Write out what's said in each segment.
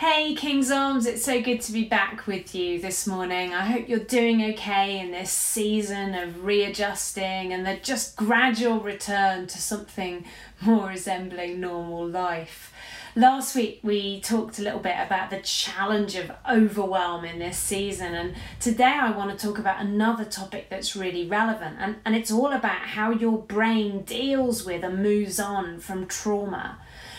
Hey King's Arms, it's so good to be back with you this morning. I hope you're doing okay in this season of readjusting and the just gradual return to something more resembling normal life. Last week we talked a little bit about the challenge of overwhelm in this season, and today I want to talk about another topic that's really relevant, and, and it's all about how your brain deals with and moves on from trauma.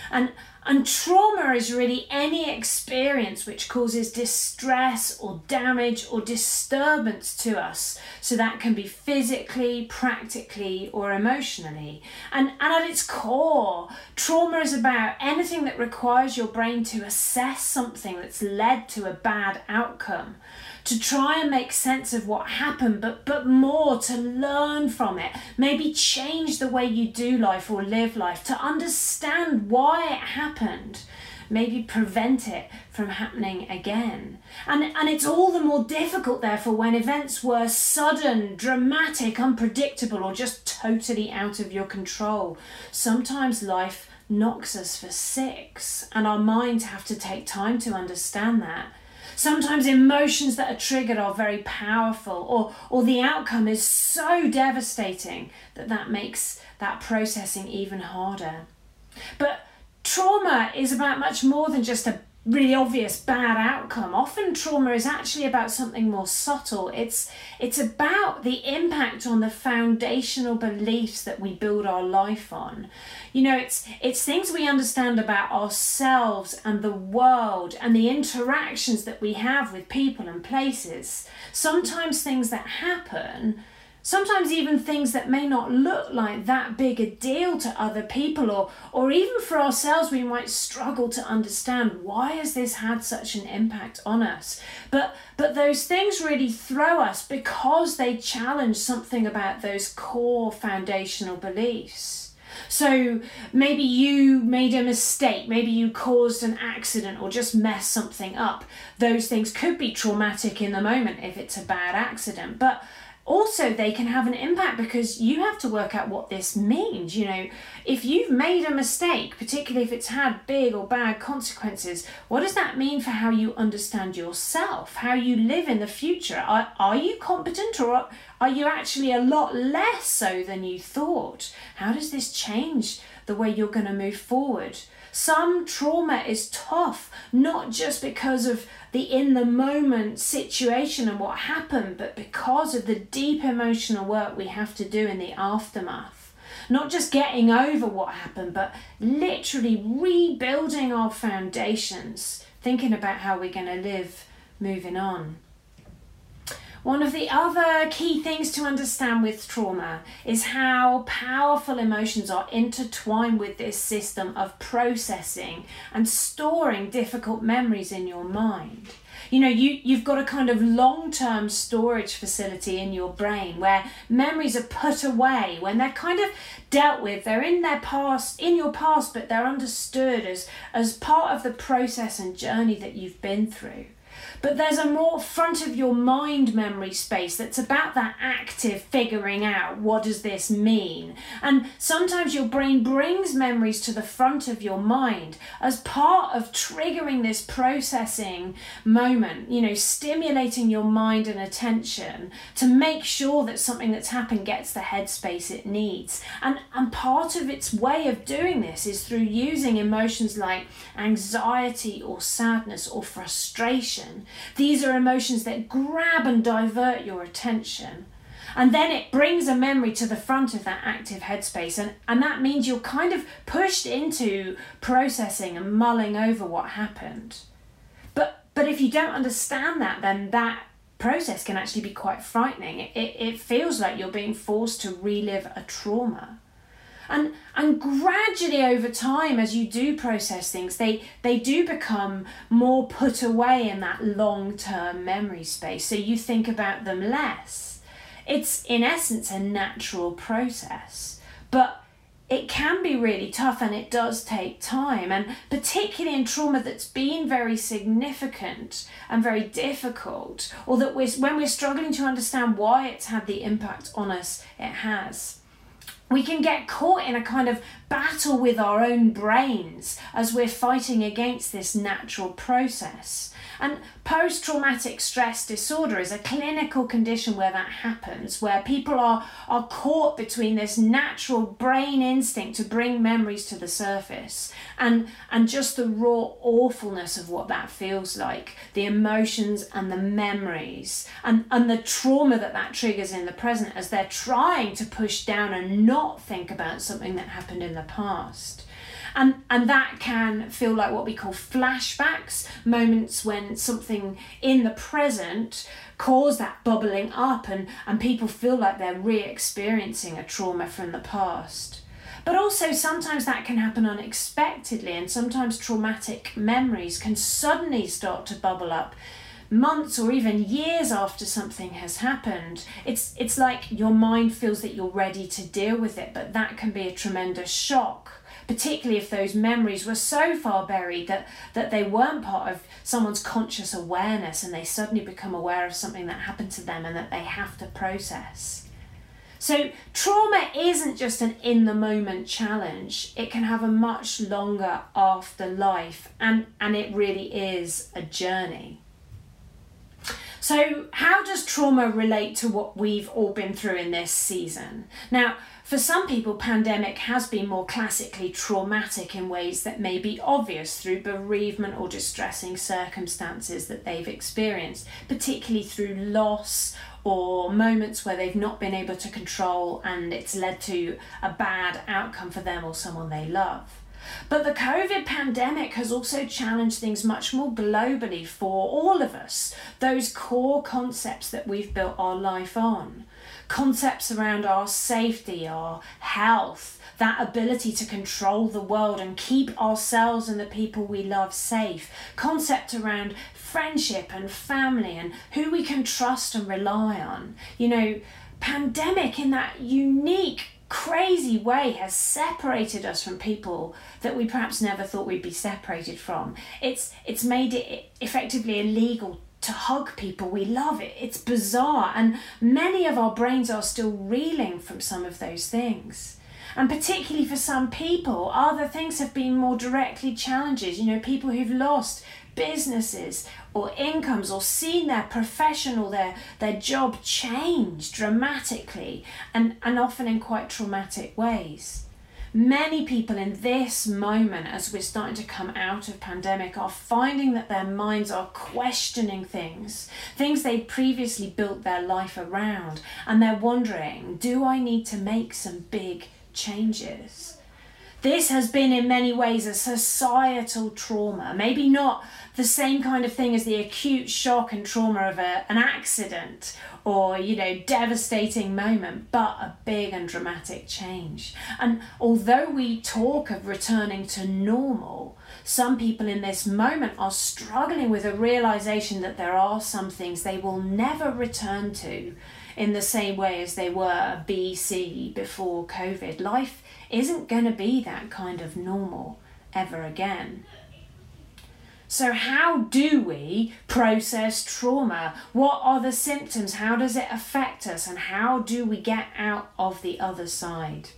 And and trauma is really any experience which causes distress or damage or disturbance to us. So that can be physically, practically, or emotionally. And, and at its core, trauma is about anything that requires your brain to assess something that's led to a bad outcome to try and make sense of what happened, but, but more to learn from it. Maybe change the way you do life or live life, to understand why it happened. Maybe prevent it from happening again. And, and it's all the more difficult, therefore, when events were sudden, dramatic, unpredictable, or just totally out of your control. Sometimes life knocks us for six, and our minds have to take time to understand that. Sometimes emotions that are triggered are very powerful, or, or the outcome is so devastating that that makes that processing even harder. But trauma is about much more than just a really obvious bad outcome. Often trauma is actually about something more subtle. It's it's about the impact on the foundational beliefs that we build our life on. You know, it's it's things we understand about ourselves and the world and the interactions that we have with people and places. Sometimes things that happen Sometimes even things that may not look like that big a deal to other people or or even for ourselves we might struggle to understand why has this had such an impact on us. But but those things really throw us because they challenge something about those core foundational beliefs. So maybe you made a mistake, maybe you caused an accident or just messed something up. Those things could be traumatic in the moment if it's a bad accident. But also they can have an impact because you have to work out what this means you know. If you've made a mistake particularly if it's had big or bad consequences what does that mean for how you understand yourself how you live in the future? Are, are you competent or are you actually a lot less so than you thought? How does this change the way you're going to move forward some trauma is tough, not just because of the in the moment situation and what happened, but because of the deep emotional work we have to do in the aftermath. Not just getting over what happened, but literally rebuilding our foundations, thinking about how we're going to live moving on. One of the other key things to understand with trauma is how powerful emotions are intertwined with this system of processing and storing difficult memories in your mind. You know, you, you've got a kind of long term storage facility in your brain where memories are put away, when they're kind of dealt with, they're in their past, in your past, but they're understood as, as part of the process and journey that you've been through. But there's a more front of your mind memory space that's about that active figuring out what does this mean. And sometimes your brain brings memories to the front of your mind as part of triggering this processing moment, you know, stimulating your mind and attention to make sure that something that's happened gets the headspace it needs. And and part of its way of doing this is through using emotions like anxiety or sadness or frustration these are emotions that grab and divert your attention. And then it brings a memory to the front of that active headspace. And, and that means you're kind of pushed into processing and mulling over what happened. But, but if you don't understand that, then that process can actually be quite frightening. It, it, it feels like you're being forced to relive a trauma and and gradually over time as you do process things they they do become more put away in that long-term memory space. So you think about them less. It's in essence a natural process. But it can be really tough and it does take time. And particularly in trauma that's been very significant and very difficult or that we're when we're struggling to understand why it's had the impact on us it has we can get caught in a kind of battle with our own brains as we're fighting against this natural process. And post traumatic stress disorder is a clinical condition where that happens, where people are, are caught between this natural brain instinct to bring memories to the surface and, and just the raw awfulness of what that feels like, the emotions and the memories, and, and the trauma that that triggers in the present as they're trying to push down and not think about something that happened in the past. And and that can feel like what we call flashbacks moments when something in the present cause that bubbling up and and people feel like they're re-experiencing a trauma from the past. But also sometimes that can happen unexpectedly and sometimes traumatic memories can suddenly start to bubble up months or even years after something has happened it's it's like your mind feels that you're ready to deal with it but that can be a tremendous shock particularly if those memories were so far buried that, that they weren't part of someone's conscious awareness and they suddenly become aware of something that happened to them and that they have to process. So, trauma isn't just an in the moment challenge, it can have a much longer afterlife, and, and it really is a journey. So, how does trauma relate to what we've all been through in this season? Now, for some people, pandemic has been more classically traumatic in ways that may be obvious through bereavement or distressing circumstances that they've experienced, particularly through loss or moments where they've not been able to control and it's led to a bad outcome for them or someone they love. But the COVID pandemic has also challenged things much more globally for all of us, those core concepts that we've built our life on. Concepts around our safety, our health, that ability to control the world and keep ourselves and the people we love safe, concept around friendship and family and who we can trust and rely on. You know, pandemic in that unique crazy way has separated us from people that we perhaps never thought we'd be separated from. It's it's made it effectively illegal to hug people we love. It, it's bizarre, and many of our brains are still reeling from some of those things. And particularly for some people, other things have been more directly challenges. You know, people who've lost businesses or incomes or seen their profession or their, their job change dramatically and, and often in quite traumatic ways. Many people in this moment, as we're starting to come out of pandemic, are finding that their minds are questioning things, things they previously built their life around, and they're wondering, do I need to make some big changes? This has been in many ways a societal trauma, maybe not the same kind of thing as the acute shock and trauma of a, an accident or you know devastating moment but a big and dramatic change. And although we talk of returning to normal some people in this moment are struggling with a realization that there are some things they will never return to in the same way as they were BC before COVID. Life isn't going to be that kind of normal ever again. So, how do we process trauma? What are the symptoms? How does it affect us? And how do we get out of the other side?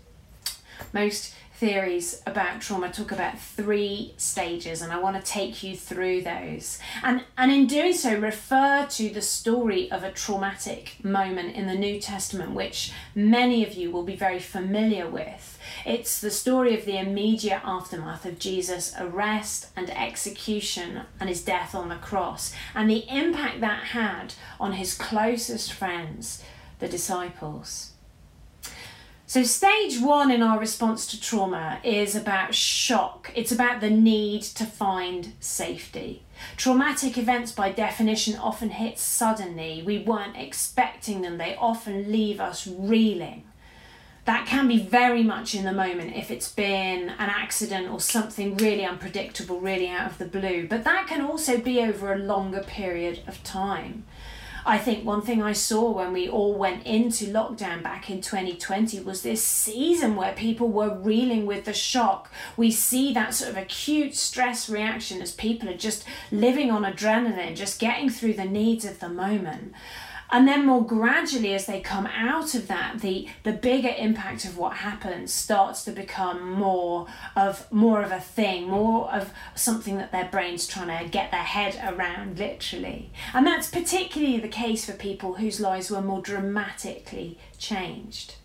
Most theories about trauma talk about three stages and I want to take you through those. And and in doing so refer to the story of a traumatic moment in the New Testament which many of you will be very familiar with. It's the story of the immediate aftermath of Jesus' arrest and execution and his death on the cross, and the impact that had on his closest friends, the disciples. So, stage one in our response to trauma is about shock. It's about the need to find safety. Traumatic events, by definition, often hit suddenly. We weren't expecting them, they often leave us reeling that can be very much in the moment if it's been an accident or something really unpredictable, really out of the blue. But that can also be over a longer period of time. I think one thing I saw when we all went into lockdown back in 2020 was this season where people were reeling with the shock. We see that sort of acute stress reaction as people are just living on adrenaline, just getting through the needs of the moment. And then more gradually as they come out of that the the bigger impact of what happens starts to become more of more of a thing more of something that their brain's trying to get their head around literally. And that's particularly the case for people whose lives were more dramatically changed.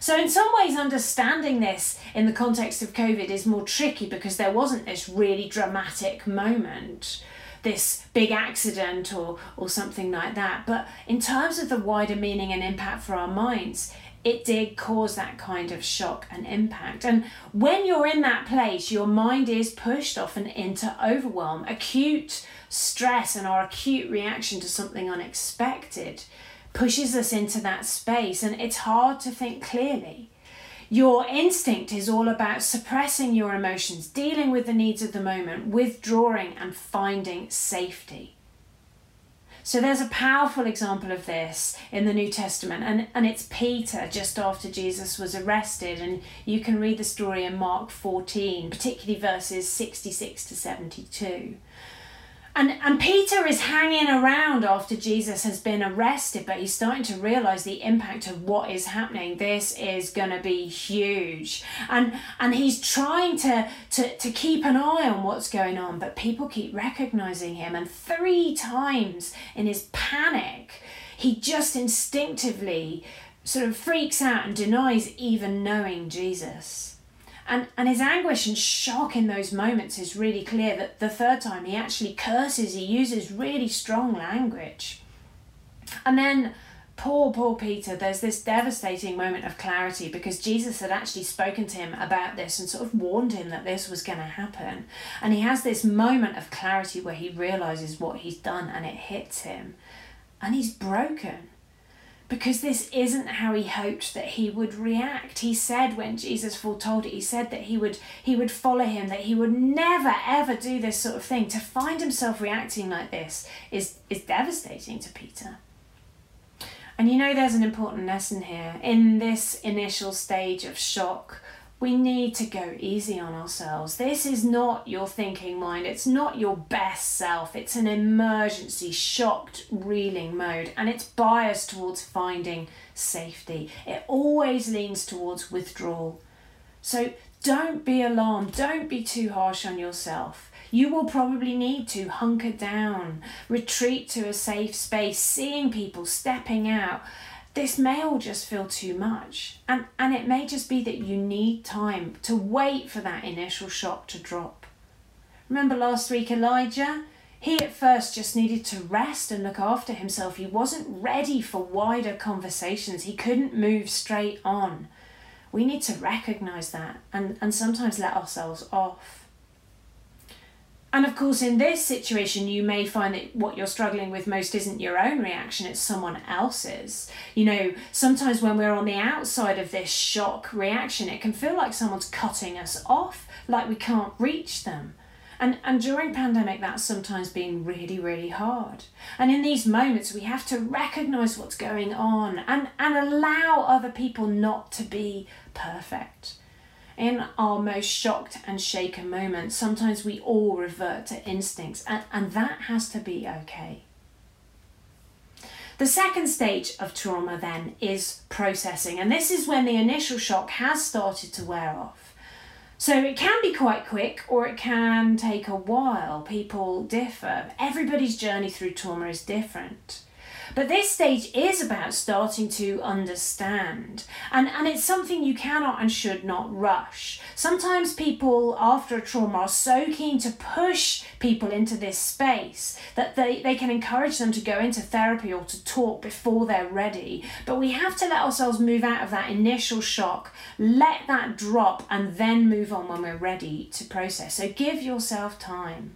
So, in some ways, understanding this in the context of COVID is more tricky because there wasn't this really dramatic moment this big accident or, or something like that. But in terms of the wider meaning and impact for our minds, it did cause that kind of shock and impact. And when you're in that place, your mind is pushed often into overwhelm, acute stress, and our acute reaction to something unexpected pushes us into that space, and it's hard to think clearly. Your instinct is all about suppressing your emotions, dealing with the needs of the moment, withdrawing and finding safety. So there's a powerful example of this in the New Testament, and, and it's Peter just after Jesus was arrested. And you can read the story in Mark 14, particularly verses 66 to 72. And, and Peter is hanging around after Jesus has been arrested, but he's starting to realize the impact of what is happening. This is going to be huge. And, and he's trying to, to, to keep an eye on what's going on, but people keep recognizing him. And three times in his panic, he just instinctively sort of freaks out and denies even knowing Jesus. And, and his anguish and shock in those moments is really clear that the third time he actually curses, he uses really strong language. And then, poor, poor Peter, there's this devastating moment of clarity because Jesus had actually spoken to him about this and sort of warned him that this was going to happen. And he has this moment of clarity where he realizes what he's done and it hits him. And he's broken because this isn't how he hoped that he would react. He said when jesus foretold it he said that he would he would follow him that he would never ever do this sort of thing. To find himself reacting like this is is devastating to peter. And you know there's an important lesson here. In this initial stage of shock we need to go easy on ourselves. This is not your thinking mind, it's not your best self, it's an emergency, shocked, reeling mode, and it's biased towards finding safety. It always leans towards withdrawal. So don't be alarmed, don't be too harsh on yourself. You will probably need to hunker down, retreat to a safe space, seeing people stepping out this may all just feel too much. And, and it may just be that you need time to wait for that initial shock to drop. Remember last week, Elijah? He at first just needed to rest and look after himself. He wasn't ready for wider conversations. He couldn't move straight on. We need to recognize that and, and sometimes let ourselves off. And of course, in this situation, you may find that what you're struggling with most isn't your own reaction, it's someone else's. You know, sometimes when we're on the outside of this shock reaction, it can feel like someone's cutting us off, like we can't reach them. And, and during pandemic, that's sometimes been really, really hard. And in these moments, we have to recognize what's going on and, and allow other people not to be perfect in our most shocked and shaken moments, sometimes we all revert to instincts, and, and that has to be okay. The second stage of trauma then is processing, and this is when the initial shock has started to wear off. So it can be quite quick or it can take a while. People differ. Everybody's journey through trauma is different. But this stage is about starting to understand, and, and it's something you cannot and should not rush. Sometimes people, after a trauma, are so keen to push people into this space that they, they can encourage them to go into therapy or to talk before they're ready. But we have to let ourselves move out of that initial shock, let that drop, and then move on when we're ready to process. So give yourself time.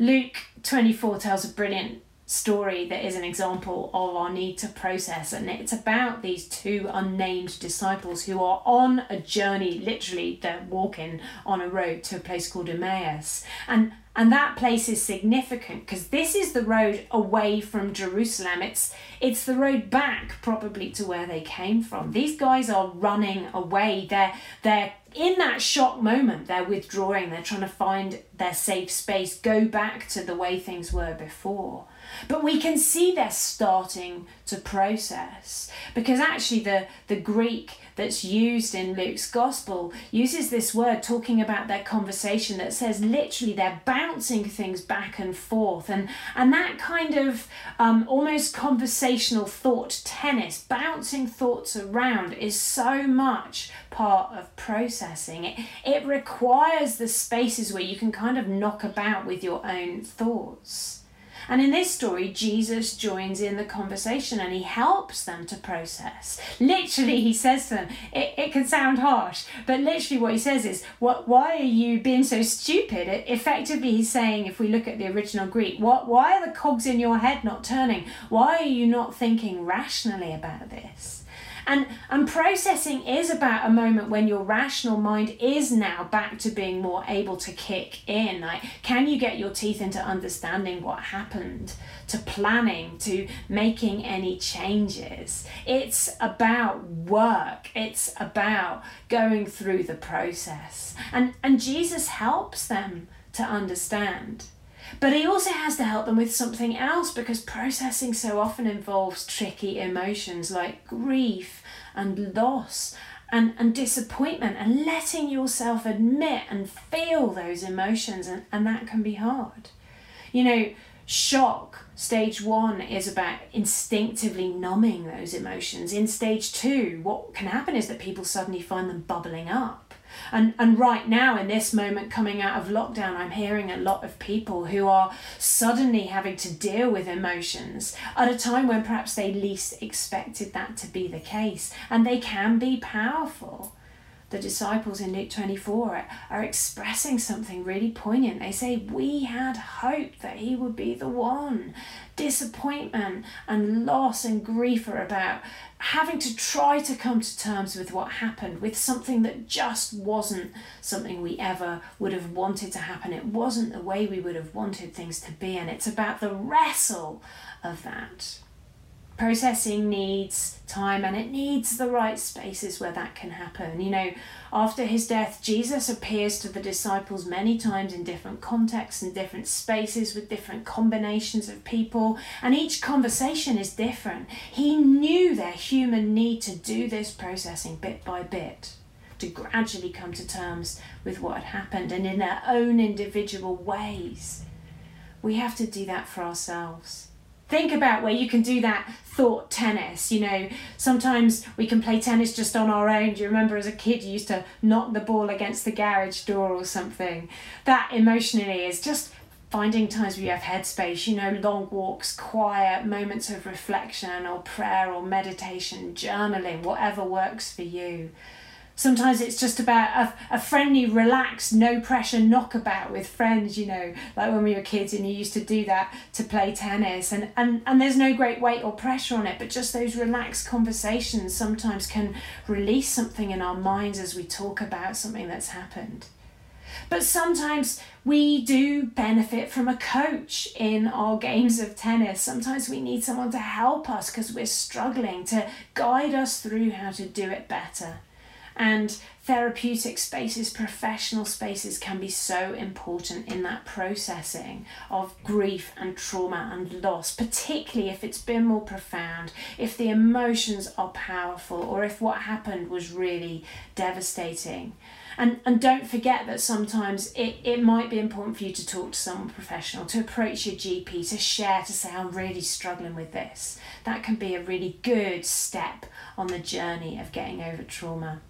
Luke 24 tells a brilliant story that is an example of our need to process and it's about these two unnamed disciples who are on a journey literally they're walking on a road to a place called Emmaus. And and that place is significant because this is the road away from Jerusalem. It's it's the road back probably to where they came from. These guys are running away. They're they're in that shock moment, they're withdrawing, they're trying to find their safe space, go back to the way things were before. But we can see they're starting to process because actually the, the Greek that's used in Luke's gospel uses this word talking about their conversation that says literally they're bouncing things back and forth. And and that kind of um, almost conversational thought tennis bouncing thoughts around is so much part of processing. It it requires the spaces where you can kind of knock about with your own thoughts and in this story, Jesus joins in the conversation and he helps them to process. Literally, he says to them, it, it can sound harsh, but literally what he says is, what, why are you being so stupid? It, effectively, he's saying, if we look at the original Greek, what, why are the cogs in your head not turning? Why are you not thinking rationally about this? And, and processing is about a moment when your rational mind is now back to being more able to kick in. Like, can you get your teeth into understanding what happened, to planning, to making any changes? It's about work, it's about going through the process. And, and Jesus helps them to understand. But he also has to help them with something else because processing so often involves tricky emotions like grief and loss and, and disappointment and letting yourself admit and feel those emotions, and, and that can be hard. You know, shock, stage one, is about instinctively numbing those emotions. In stage two, what can happen is that people suddenly find them bubbling up and, and right now, in this moment coming out of lockdown, I'm hearing a lot of people who are suddenly having to deal with emotions at a time when perhaps they least expected that to be the case. And they can be powerful the disciples in Luke 24 are expressing something really poignant. They say, We had hoped that he would be the one. Disappointment and loss and grief are about having to try to come to terms with what happened, with something that just wasn't something we ever would have wanted to happen. It wasn't the way we would have wanted things to be, and it's about the wrestle of that. Processing needs time and it needs the right spaces where that can happen. You know, after his death, Jesus appears to the disciples many times in different contexts and different spaces with different combinations of people, and each conversation is different. He knew their human need to do this processing bit by bit to gradually come to terms with what had happened and in their own individual ways. We have to do that for ourselves think about where you can do that thought tennis you know. Sometimes we can play tennis just on our own. Do you remember as a kid you used to knock the ball against the garage door or something? That emotionally is just finding times where you have headspace you know long walks quiet moments of reflection or prayer or meditation journaling whatever works for you Sometimes it's just about a, a friendly, relaxed, no pressure knockabout with friends, you know, like when we were kids and you used to do that to play tennis. And, and, and there's no great weight or pressure on it, but just those relaxed conversations sometimes can release something in our minds as we talk about something that's happened. But sometimes we do benefit from a coach in our games of tennis. Sometimes we need someone to help us because we're struggling to guide us through how to do it better. And therapeutic spaces, professional spaces can be so important in that processing of grief and trauma and loss, particularly if it's been more profound, if the emotions are powerful, or if what happened was really devastating. And, and don't forget that sometimes it, it might be important for you to talk to someone professional, to approach your GP, to share, to say, I'm really struggling with this. That can be a really good step on the journey of getting over trauma.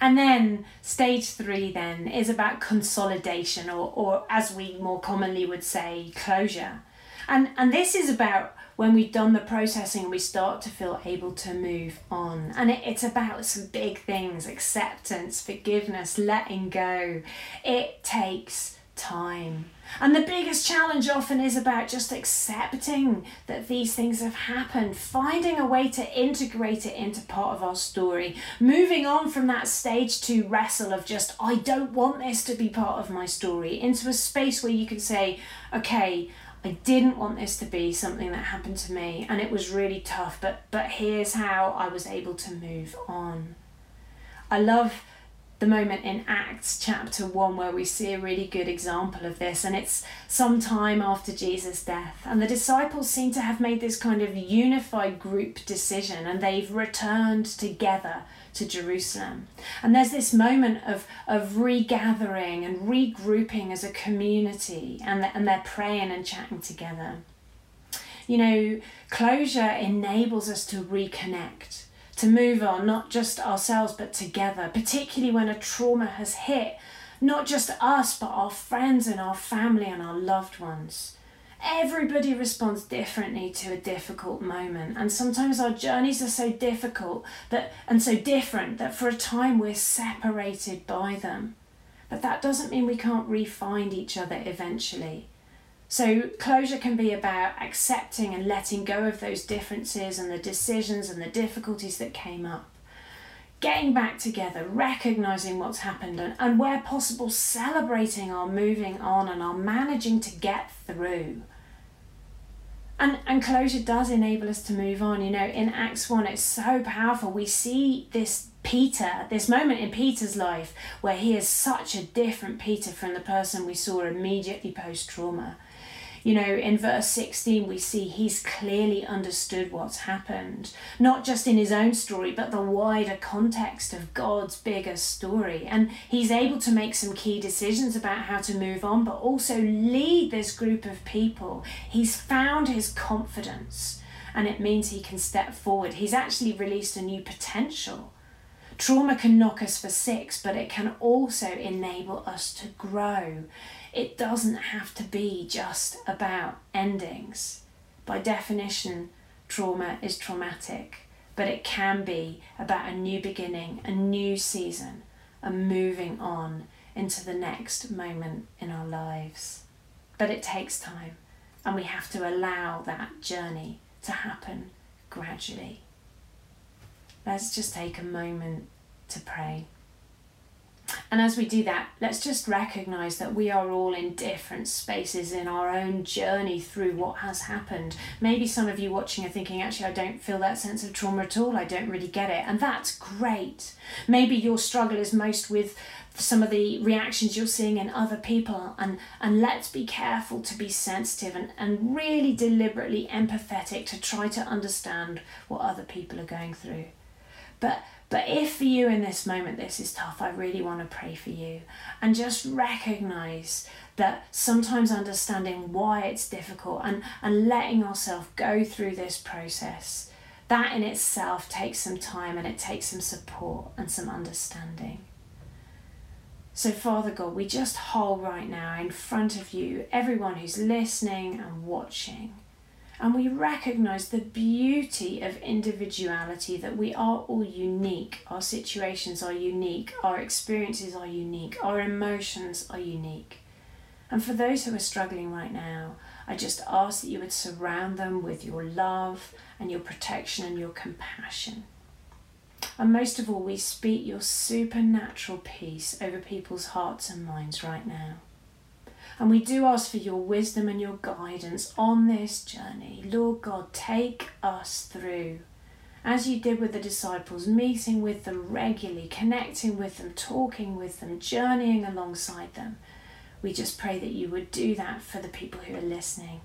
And then stage three then is about consolidation or, or as we more commonly would say, closure. And, and this is about when we've done the processing, we start to feel able to move on. And it, it's about some big things acceptance, forgiveness, letting go. It takes time. And the biggest challenge often is about just accepting that these things have happened, finding a way to integrate it into part of our story, moving on from that stage to wrestle of just, I don't want this to be part of my story, into a space where you can say, okay, I didn't want this to be something that happened to me and it was really tough, but but here's how I was able to move on. I love the moment in Acts chapter 1 where we see a really good example of this, and it's some time after Jesus' death. And the disciples seem to have made this kind of unified group decision, and they've returned together to Jerusalem. And there's this moment of, of regathering and regrouping as a community, and, and they're praying and chatting together. You know, closure enables us to reconnect to move on, not just ourselves, but together, particularly when a trauma has hit not just us, but our friends and our family and our loved ones. Everybody responds differently to a difficult moment, and sometimes our journeys are so difficult that and so different that for a time we're separated by them. But that doesn't mean we can't re-find each other eventually. So, closure can be about accepting and letting go of those differences and the decisions and the difficulties that came up. Getting back together, recognizing what's happened, and, and where possible, celebrating our moving on and our managing to get through. And, and closure does enable us to move on. You know, in Acts 1, it's so powerful. We see this Peter, this moment in Peter's life where he is such a different Peter from the person we saw immediately post trauma. You know, in verse 16, we see he's clearly understood what's happened, not just in his own story, but the wider context of God's bigger story. And he's able to make some key decisions about how to move on, but also lead this group of people. He's found his confidence, and it means he can step forward. He's actually released a new potential. Trauma can knock us for six, but it can also enable us to grow it doesn't have to be just about endings. By definition, trauma is traumatic, but it can be about a new beginning, a new season, and moving on into the next moment in our lives. But it takes time, and we have to allow that journey to happen gradually. Let's just take a moment to pray. And as we do that, let's just recognize that we are all in different spaces in our own journey through what has happened. Maybe some of you watching are thinking, actually, I don't feel that sense of trauma at all. I don't really get it. And that's great. Maybe your struggle is most with some of the reactions you're seeing in other people and and let's be careful to be sensitive and, and really deliberately empathetic to try to understand what other people are going through but but if for you in this moment this is tough, I really want to pray for you and just recognize that sometimes understanding why it's difficult and, and letting ourselves go through this process, that in itself takes some time and it takes some support and some understanding. So, Father God, we just hold right now in front of you everyone who's listening and watching and we recognize the beauty of individuality that we are all unique. Our situations are unique, our experiences are unique, our emotions are unique. And for those who are struggling right now, I just ask that you would surround them with your love and your protection and your compassion. And most of all, we speak your supernatural peace over people's hearts and minds right now. And we do ask for your wisdom and your guidance on this journey. Lord God, take us through. As you did with the disciples, meeting with them regularly, connecting with them, talking with them, journeying alongside them. We just pray that you would do that for the people who are listening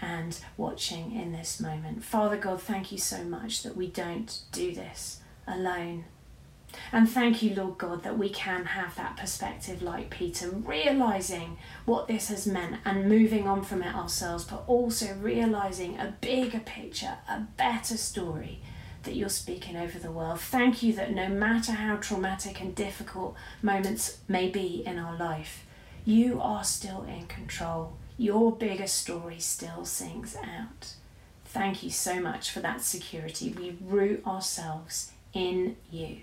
and watching in this moment. Father God, thank you so much that we don't do this alone and thank you, Lord God, that we can have that perspective like Peter, realizing what this has meant and moving on from it ourselves, but also realizing a bigger picture, a better story that you're speaking over the world. Thank you that no matter how traumatic and difficult moments may be in our life, you are still in control. Your bigger story still sings out. Thank you so much for that security. We root ourselves in you.